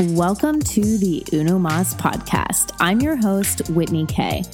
Welcome to the Uno Moss podcast. I'm your host, Whitney Kay.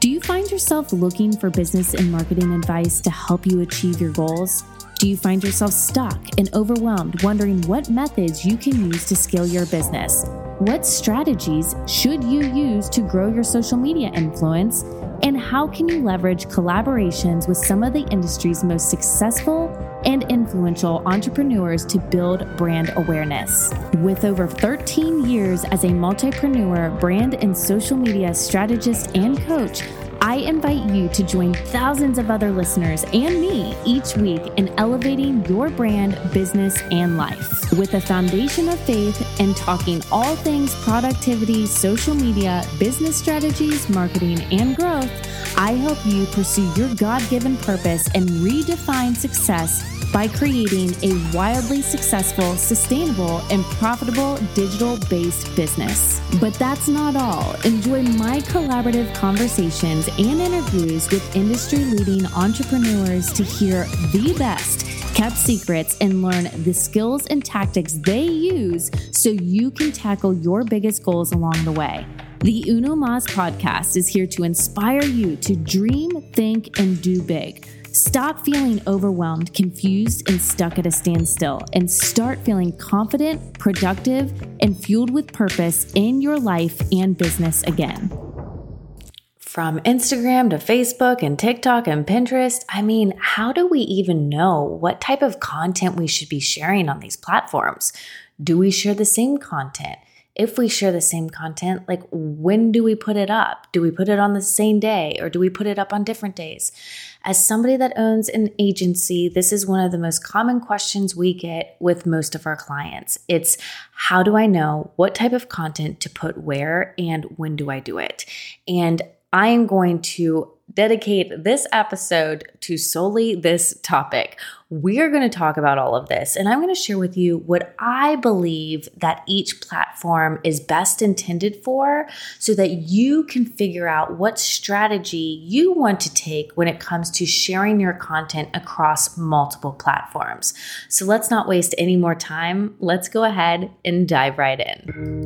Do you find yourself looking for business and marketing advice to help you achieve your goals? Do you find yourself stuck and overwhelmed, wondering what methods you can use to scale your business? What strategies should you use to grow your social media influence? And how can you leverage collaborations with some of the industry's most successful and influential entrepreneurs to build brand awareness. With over 13 years as a multipreneur, brand and social media strategist and coach, I invite you to join thousands of other listeners and me each week in elevating your brand, business, and life. With a foundation of faith and talking all things productivity, social media, business strategies, marketing, and growth, I help you pursue your God given purpose and redefine success by creating a wildly successful, sustainable, and profitable digital based business. But that's not all. Enjoy my collaborative conversations and interviews with industry leading entrepreneurs to hear the best kept secrets and learn the skills and tactics they use so you can tackle your biggest goals along the way. The Uno Moss podcast is here to inspire you to dream, think, and do big. Stop feeling overwhelmed, confused, and stuck at a standstill, and start feeling confident, productive, and fueled with purpose in your life and business again. From Instagram to Facebook and TikTok and Pinterest, I mean, how do we even know what type of content we should be sharing on these platforms? Do we share the same content? If we share the same content, like when do we put it up? Do we put it on the same day or do we put it up on different days? As somebody that owns an agency, this is one of the most common questions we get with most of our clients. It's how do I know what type of content to put where and when do I do it? And I am going to dedicate this episode to solely this topic. We are going to talk about all of this, and I'm going to share with you what I believe that each platform is best intended for so that you can figure out what strategy you want to take when it comes to sharing your content across multiple platforms. So let's not waste any more time. Let's go ahead and dive right in.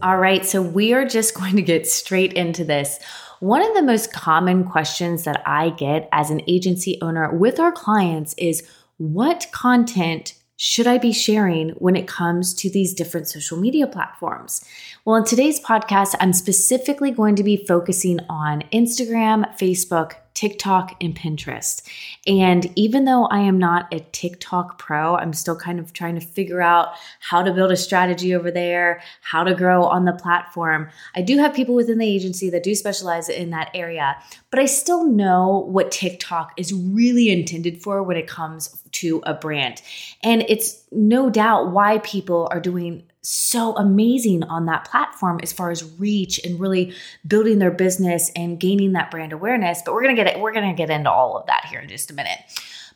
All right, so we are just going to get straight into this. One of the most common questions that I get as an agency owner with our clients is what content should I be sharing when it comes to these different social media platforms? Well, in today's podcast, I'm specifically going to be focusing on Instagram, Facebook, TikTok, and Pinterest. And even though I am not a TikTok pro, I'm still kind of trying to figure out how to build a strategy over there, how to grow on the platform. I do have people within the agency that do specialize in that area, but I still know what TikTok is really intended for when it comes to a brand. And it's no doubt why people are doing so amazing on that platform as far as reach and really building their business and gaining that brand awareness. But we're gonna get it, we're gonna get into all of that here in just a minute.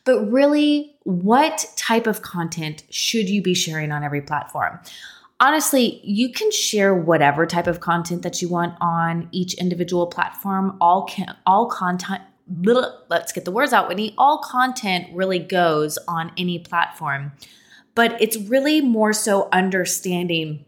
But really, what type of content should you be sharing on every platform? Honestly, you can share whatever type of content that you want on each individual platform. All can, all content let's get the words out, Whitney. All content really goes on any platform but it's really more so understanding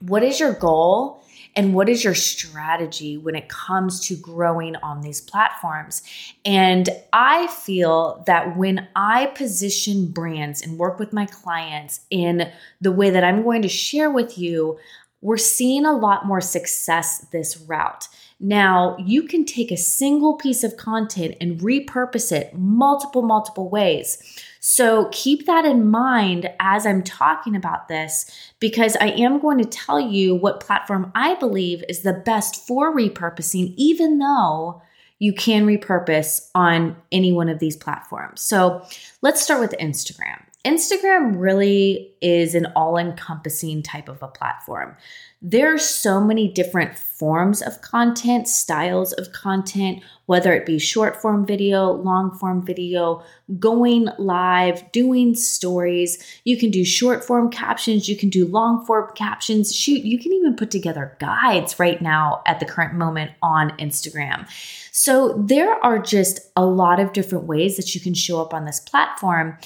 what is your goal and what is your strategy when it comes to growing on these platforms? And I feel that when I position brands and work with my clients in the way that I'm going to share with you, we're seeing a lot more success this route. Now, you can take a single piece of content and repurpose it multiple, multiple ways. So keep that in mind as I'm talking about this, because I am going to tell you what platform I believe is the best for repurposing, even though you can repurpose on any one of these platforms. So let's start with Instagram. Instagram really is an all encompassing type of a platform. There are so many different forms of content, styles of content, whether it be short form video, long form video, going live, doing stories. You can do short form captions, you can do long form captions. Shoot, you can even put together guides right now at the current moment on Instagram. So there are just a lot of different ways that you can show up on this platform.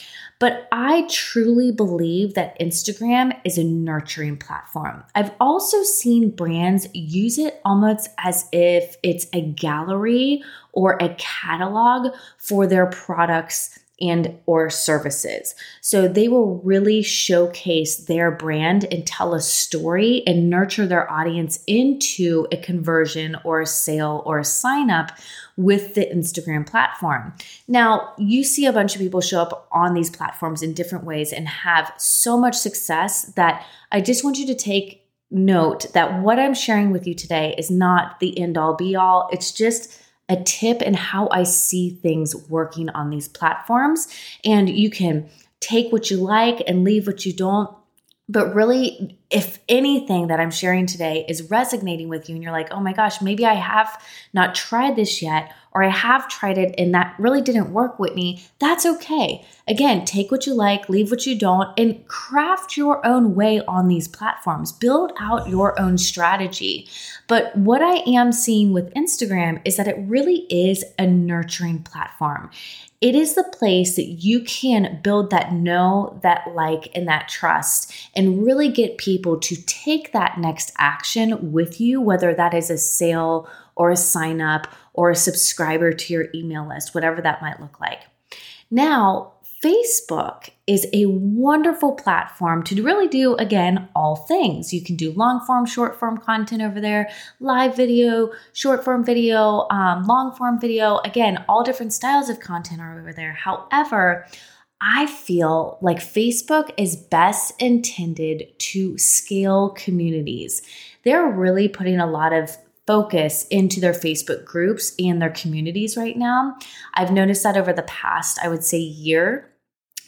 But I truly believe that Instagram is a nurturing platform. I've also seen brands use it almost as if it's a gallery or a catalog for their products and or services. So they will really showcase their brand and tell a story and nurture their audience into a conversion or a sale or a sign up with the Instagram platform. Now, you see a bunch of people show up on these platforms in different ways and have so much success that I just want you to take note that what I'm sharing with you today is not the end all be all. It's just a tip in how I see things working on these platforms. And you can take what you like and leave what you don't. But really, if anything that I'm sharing today is resonating with you and you're like, oh my gosh, maybe I have not tried this yet, or I have tried it and that really didn't work, Whitney, that's okay. Again, take what you like, leave what you don't, and craft your own way on these platforms. Build out your own strategy. But what I am seeing with Instagram is that it really is a nurturing platform. It is the place that you can build that know, that like, and that trust, and really get people to take that next action with you, whether that is a sale or a sign up or a subscriber to your email list, whatever that might look like. Now, Facebook is a wonderful platform to really do, again, all things. You can do long form, short form content over there, live video, short form video, um, long form video. Again, all different styles of content are over there. However, I feel like Facebook is best intended to scale communities. They're really putting a lot of focus into their Facebook groups and their communities right now. I've noticed that over the past, I would say, year.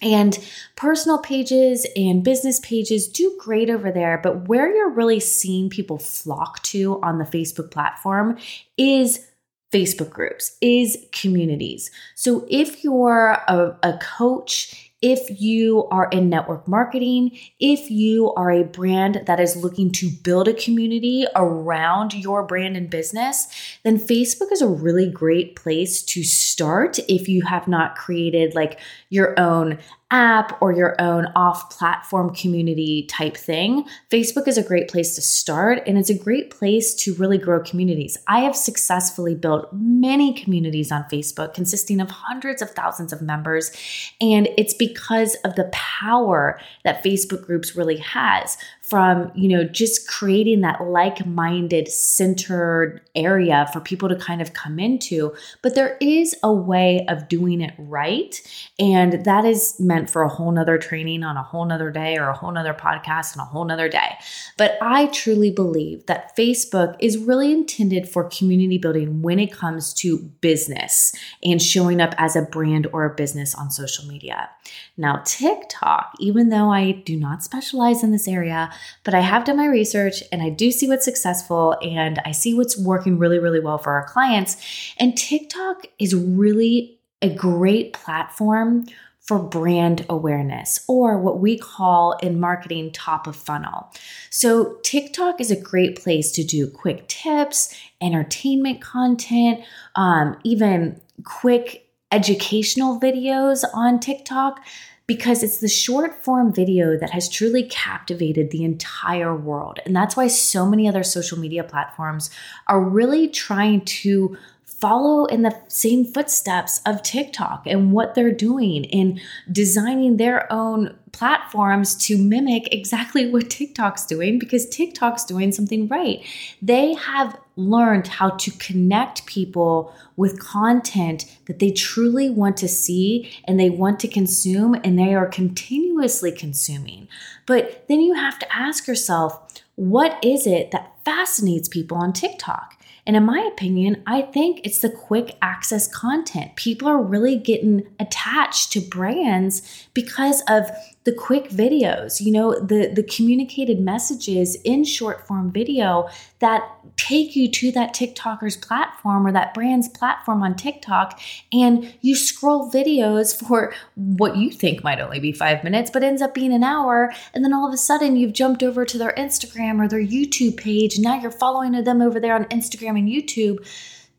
And personal pages and business pages do great over there, but where you're really seeing people flock to on the Facebook platform is Facebook groups, is communities. So if you're a, a coach, if you are in network marketing, if you are a brand that is looking to build a community around your brand and business, then Facebook is a really great place to start if you have not created like your own app or your own off platform community type thing, Facebook is a great place to start and it's a great place to really grow communities. I have successfully built many communities on Facebook consisting of hundreds of thousands of members, and it's because of the power that Facebook groups really has from you know just creating that like-minded centered area for people to kind of come into. But there is a way of doing it right. And that is meant for a whole nother training on a whole nother day or a whole nother podcast on a whole nother day. But i truly believe that facebook is really intended for community building when it comes to business and showing up as a brand or a business on social media. Now tiktok even though i do not specialize in this area but I have done my research and I do see what's successful and I see what's working really, really well for our clients. And TikTok is really a great platform for brand awareness or what we call in marketing top of funnel. So, TikTok is a great place to do quick tips, entertainment content, um, even quick educational videos on TikTok because it's the short form video that has truly captivated the entire world. And that's why so many other social media platforms are really trying to follow in the same footsteps of TikTok and what they're doing in designing their own platforms to mimic exactly what TikTok's doing because TikTok's doing something right. They have learned how to connect people with content that they truly want to see and they want to consume and they are continuously consuming. But then you have to ask yourself, what is it that fascinates people on TikTok? And in my opinion, I think it's the quick access content. People are really getting attached to brands because of the quick videos, you know, the the communicated messages in short form video that take you to that TikToker's platform or that brand's platform on TikTok and you scroll videos for what you think might only be 5 minutes but ends up being an hour and then all of a sudden you've jumped over to their Instagram or their YouTube page. And now you're following them over there on Instagram and YouTube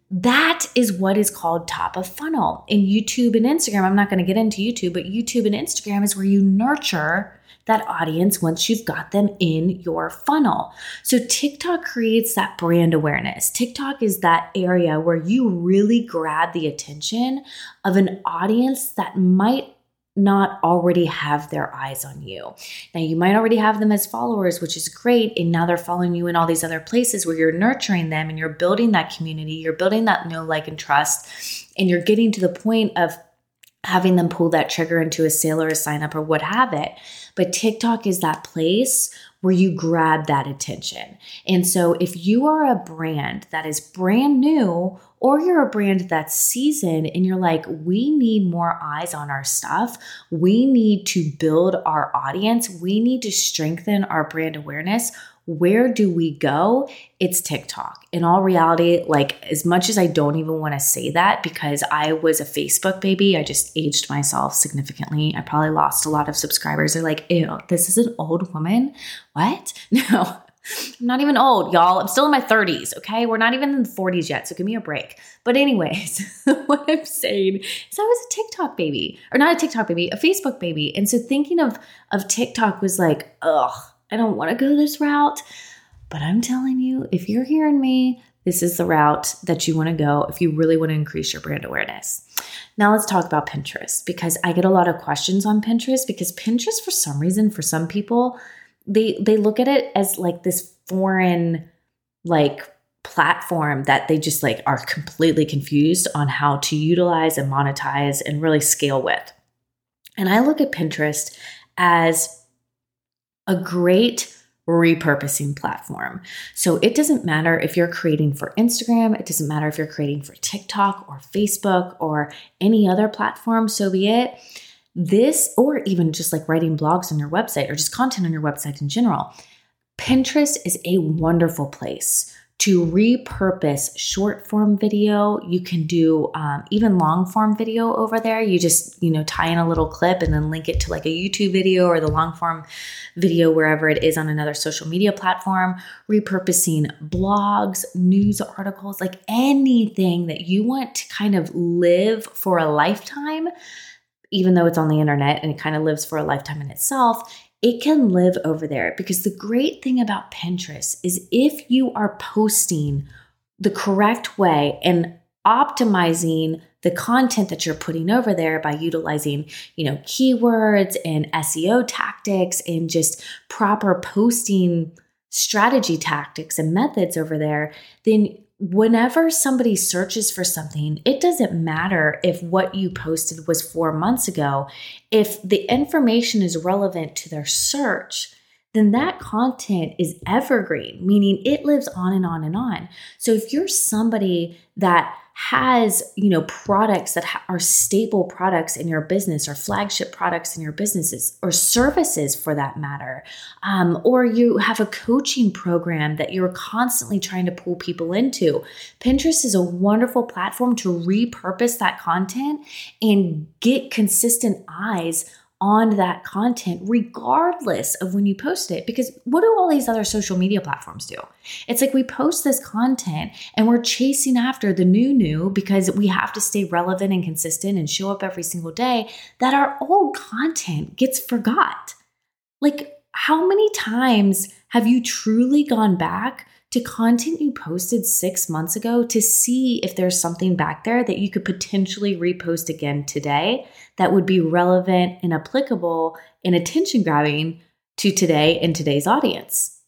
that is what is called top of funnel. In YouTube and Instagram, I'm not going to get into YouTube, but YouTube and Instagram is where you nurture that audience once you've got them in your funnel. So TikTok creates that brand awareness. TikTok is that area where you really grab the attention of an audience that might not already have their eyes on you. Now, you might already have them as followers, which is great. And now they're following you in all these other places where you're nurturing them and you're building that community, you're building that know, like, and trust. And you're getting to the point of having them pull that trigger into a sale or a sign up or what have it. But TikTok is that place where you grab that attention. And so if you are a brand that is brand new or you're a brand that's seasoned and you're like, we need more eyes on our stuff, we need to build our audience, we need to strengthen our brand awareness. Where do we go? It's TikTok. In all reality, like as much as I don't even want to say that because I was a Facebook baby, I just aged myself significantly. I probably lost a lot of subscribers. They're like, ew, this is an old woman. What? No, I'm not even old, y'all. I'm still in my 30s, okay? We're not even in the 40s yet, so give me a break. But, anyways, what I'm saying is I was a TikTok baby, or not a TikTok baby, a Facebook baby. And so thinking of, of TikTok was like, ugh, I don't want to go this route. But I'm telling you, if you're hearing me, this is the route that you want to go if you really want to increase your brand awareness. Now let's talk about Pinterest because I get a lot of questions on Pinterest because Pinterest for some reason for some people they they look at it as like this foreign like platform that they just like are completely confused on how to utilize and monetize and really scale with. And I look at Pinterest as a great repurposing platform. So it doesn't matter if you're creating for Instagram, it doesn't matter if you're creating for TikTok or Facebook or any other platform, so be it this, or even just like writing blogs on your website or just content on your website in general, Pinterest is a wonderful place to repurpose short form video. You can do um, even long form video over there. You just, you know, tie in a little clip and then link it to like a YouTube video or the long form video wherever it is on another social media platform. Repurposing blogs, news articles, like anything that you want to kind of live for a lifetime even though it's on the internet and it kind of lives for a lifetime in itself, it can live over there. Because the great thing about Pinterest is if you are posting the correct way and optimizing the content that you're putting over there by utilizing, you know, keywords and SEO tactics and just proper posting strategy tactics and methods over there, then whenever somebody searches for something, it doesn't matter if what you posted was four months ago. If the information is relevant to their search, then that content is evergreen, meaning it lives on and on and on. So if you're somebody that has you know products that ha- are staple products in your business or flagship products in your businesses or services for that matter um, or you have a coaching program that you're constantly trying to pull people into pinterest is a wonderful platform to repurpose that content and get consistent eyes on that content, regardless of when you post it. Because what do all these other social media platforms do? It's like we post this content and we're chasing after the new, new because we have to stay relevant and consistent and show up every single day, that our old content gets forgot. Like, how many times have you truly gone back to content you posted six months ago to see if there's something back there that you could potentially repost again today that would be relevant and applicable and attention grabbing to today and today's audience.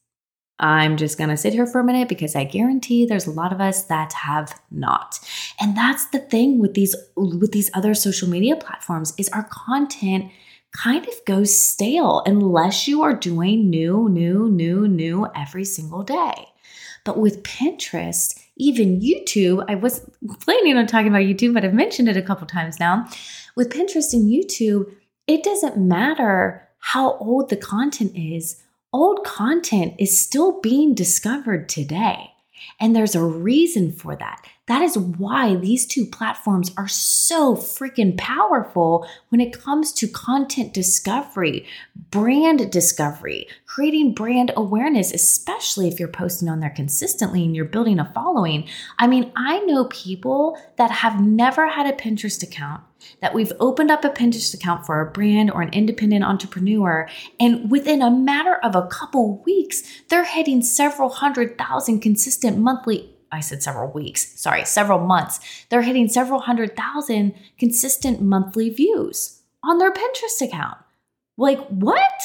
I'm just going to sit here for a minute because I guarantee there's a lot of us that have not. And that's the thing with these with these other social media platforms is our content kind of goes stale unless you are doing new, new, new, new every single day. But with Pinterest, even YouTube, I was planning on talking about YouTube, but I've mentioned it a couple times now. With Pinterest and YouTube, it doesn't matter how old the content is, old content is still being discovered today. And there's a reason for that. That is why these two platforms are so freaking powerful when it comes to content discovery, brand discovery, creating brand awareness, especially if you're posting on there consistently and you're building a following. I mean, I know people that have never had a Pinterest account that we've opened up a Pinterest account for a brand or an independent entrepreneur, and within a matter of a couple weeks, they're hitting several hundred thousand consistent monthly. I said several weeks, sorry, several months. They're hitting several hundred thousand consistent monthly views on their Pinterest account. Like, what?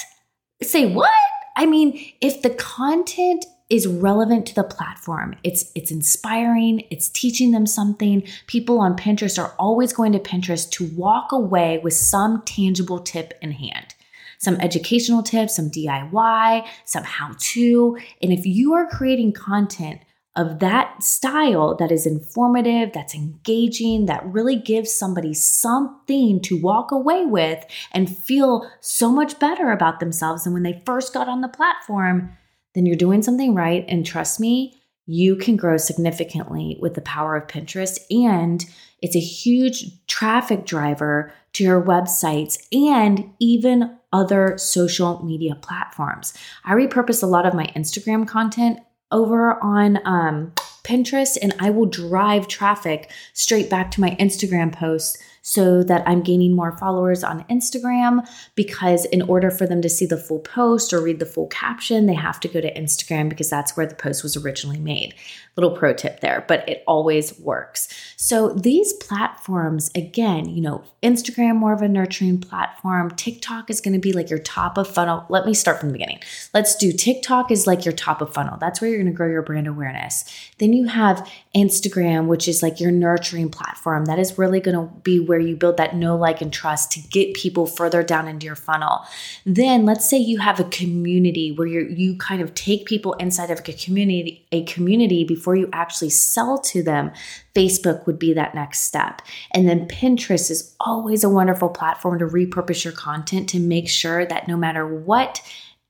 Say what? I mean, if the content is relevant to the platform. It's it's inspiring, it's teaching them something. People on Pinterest are always going to Pinterest to walk away with some tangible tip in hand. Some educational tips, some DIY, some how to. And if you are creating content of that style that is informative, that's engaging, that really gives somebody something to walk away with and feel so much better about themselves than when they first got on the platform, then you're doing something right. And trust me, you can grow significantly with the power of Pinterest. And it's a huge traffic driver to your websites and even other social media platforms. I repurpose a lot of my Instagram content over on um, Pinterest and I will drive traffic straight back to my Instagram posts so that I'm gaining more followers on Instagram because in order for them to see the full post or read the full caption, they have to go to Instagram because that's where the post was originally made. Little pro tip there, but it always works. So these platforms, again, you know, Instagram more of a nurturing platform. TikTok is going to be like your top of funnel. Let me start from the beginning. Let's do TikTok is like your top of funnel. That's where you're going to grow your brand awareness. Then you have Instagram, which is like your nurturing platform. That is really going to be where you build that know, like, and trust to get people further down into your funnel. Then let's say you have a community where you you kind of take people inside of a community, a community before you actually sell to them, Facebook would be that next step. And then Pinterest is always a wonderful platform to repurpose your content to make sure that no matter what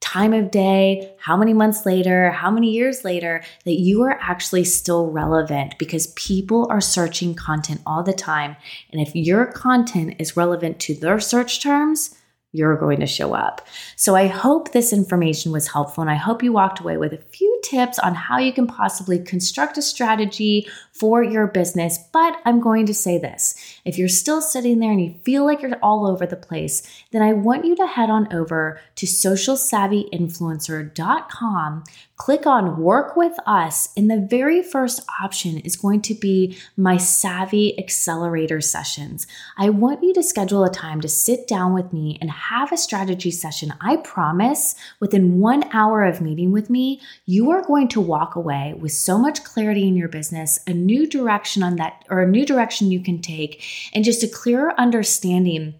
time of day, how many months later, how many years later, that you are actually still relevant because people are searching content all the time. And if your content is relevant to their search terms, you're going to show up. So I hope this information was helpful and I hope you walked away with a few tips on how you can possibly construct a strategy for your business. But I'm going to say this if you're still sitting there and you feel like you're all over the place, then I want you to head on over to socialsavvyinfluencer.com click on Work with Us, and the very first option is going to be my Savvy Accelerator sessions. I want you to schedule a time to sit down with me and have a strategy session. I promise within one hour of meeting with me, you are going to walk away with so much clarity in your business, a new direction on that, or a new direction you can take, and just a clearer understanding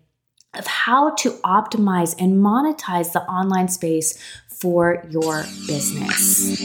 of how to optimize and monetize the online space for your business.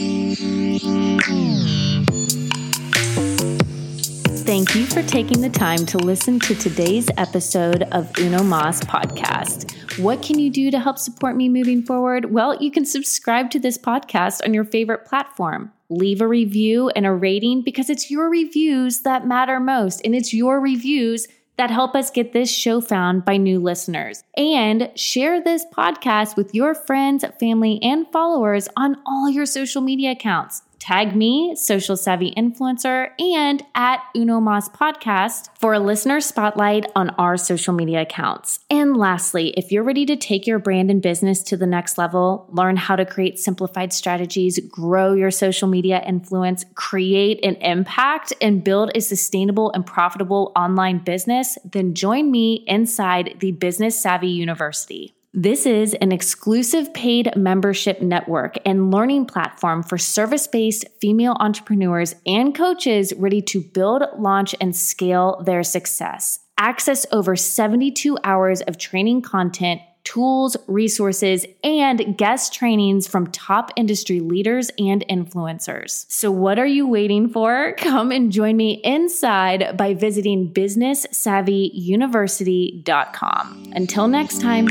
Thank you for taking the time to listen to today's episode of Uno Moss podcast. What can you do to help support me moving forward? Well, you can subscribe to this podcast on your favorite platform. Leave a review and a rating because it's your reviews that matter most, and it's your reviews that help us get this show found by new listeners. And share this podcast with your friends, family, and followers on all your social media accounts tag me, Social Savvy Influencer, and at Uno Moss Podcast for a listener spotlight on our social media accounts. And lastly, if you're ready to take your brand and business to the next level, learn how to create simplified strategies, grow your social media influence, create an impact, and build a sustainable and profitable online business, then join me inside the Business Savvy University. This is an exclusive paid membership network and learning platform for service based female entrepreneurs and coaches ready to build, launch, and scale their success. Access over 72 hours of training content tools, resources, and guest trainings from top industry leaders and influencers. So, what are you waiting for? Come and join me inside by visiting businesssavvyuniversity.com. Until next time.